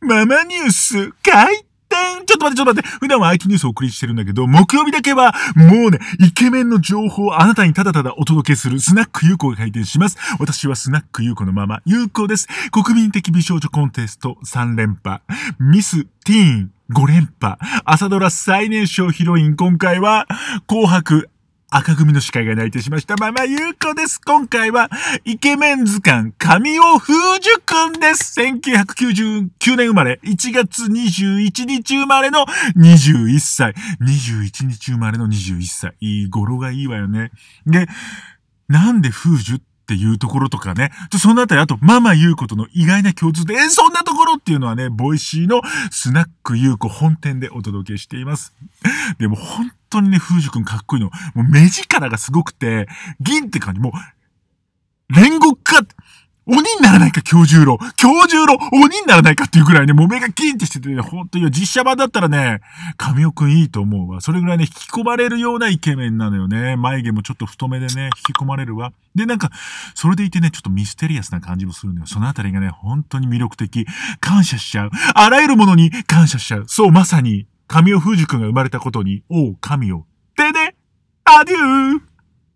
ママニュース、開店ちょっと待って、ちょっと待って。普段は IT ニュースをお送りしてるんだけど、木曜日だけは、もうね、イケメンの情報をあなたにただただお届けするスナック優子が開店します。私はスナック優子のママ、優子です。国民的美少女コンテスト3連覇。ミス・ティーン5連覇。朝ドラ最年少ヒロイン、今回は、紅白赤組の司会が内定しました。ママゆうこです。今回は、イケメン図鑑、神尾楓珠くんです。1999年生まれ、1月21日生まれの21歳。21日生まれの21歳。いい、語呂がいいわよね。で、なんで楓珠っていうところとかね。そのあたり、あと、ママゆうことの意外な共通で、え、そんなところっていうのはね、 Voicy のスナックゆうこ本店でお届けしています。でも本当にね、楓珠くんかっこいいの。もう目力がすごくて、銀って感じ、もう、煉獄か、鬼にならないか、京十郎。京十郎、鬼にならないかっていうぐらいね、もう目がキンってしててね、ほんとに実写版だったらね、神尾くんいいと思うわ。それぐらいね、引き込まれるようなイケメンなのよね。眉毛もちょっと太めでね、引き込まれるわ。で、なんか、それでいてね、ちょっとミステリアスな感じもするのよ。そのあたりがね、本当に魅力的。感謝しちゃう。あらゆるものに感謝しちゃう。そう、まさに、神尾風樹くんが生まれたことに、おう、神尾。でね、アデュー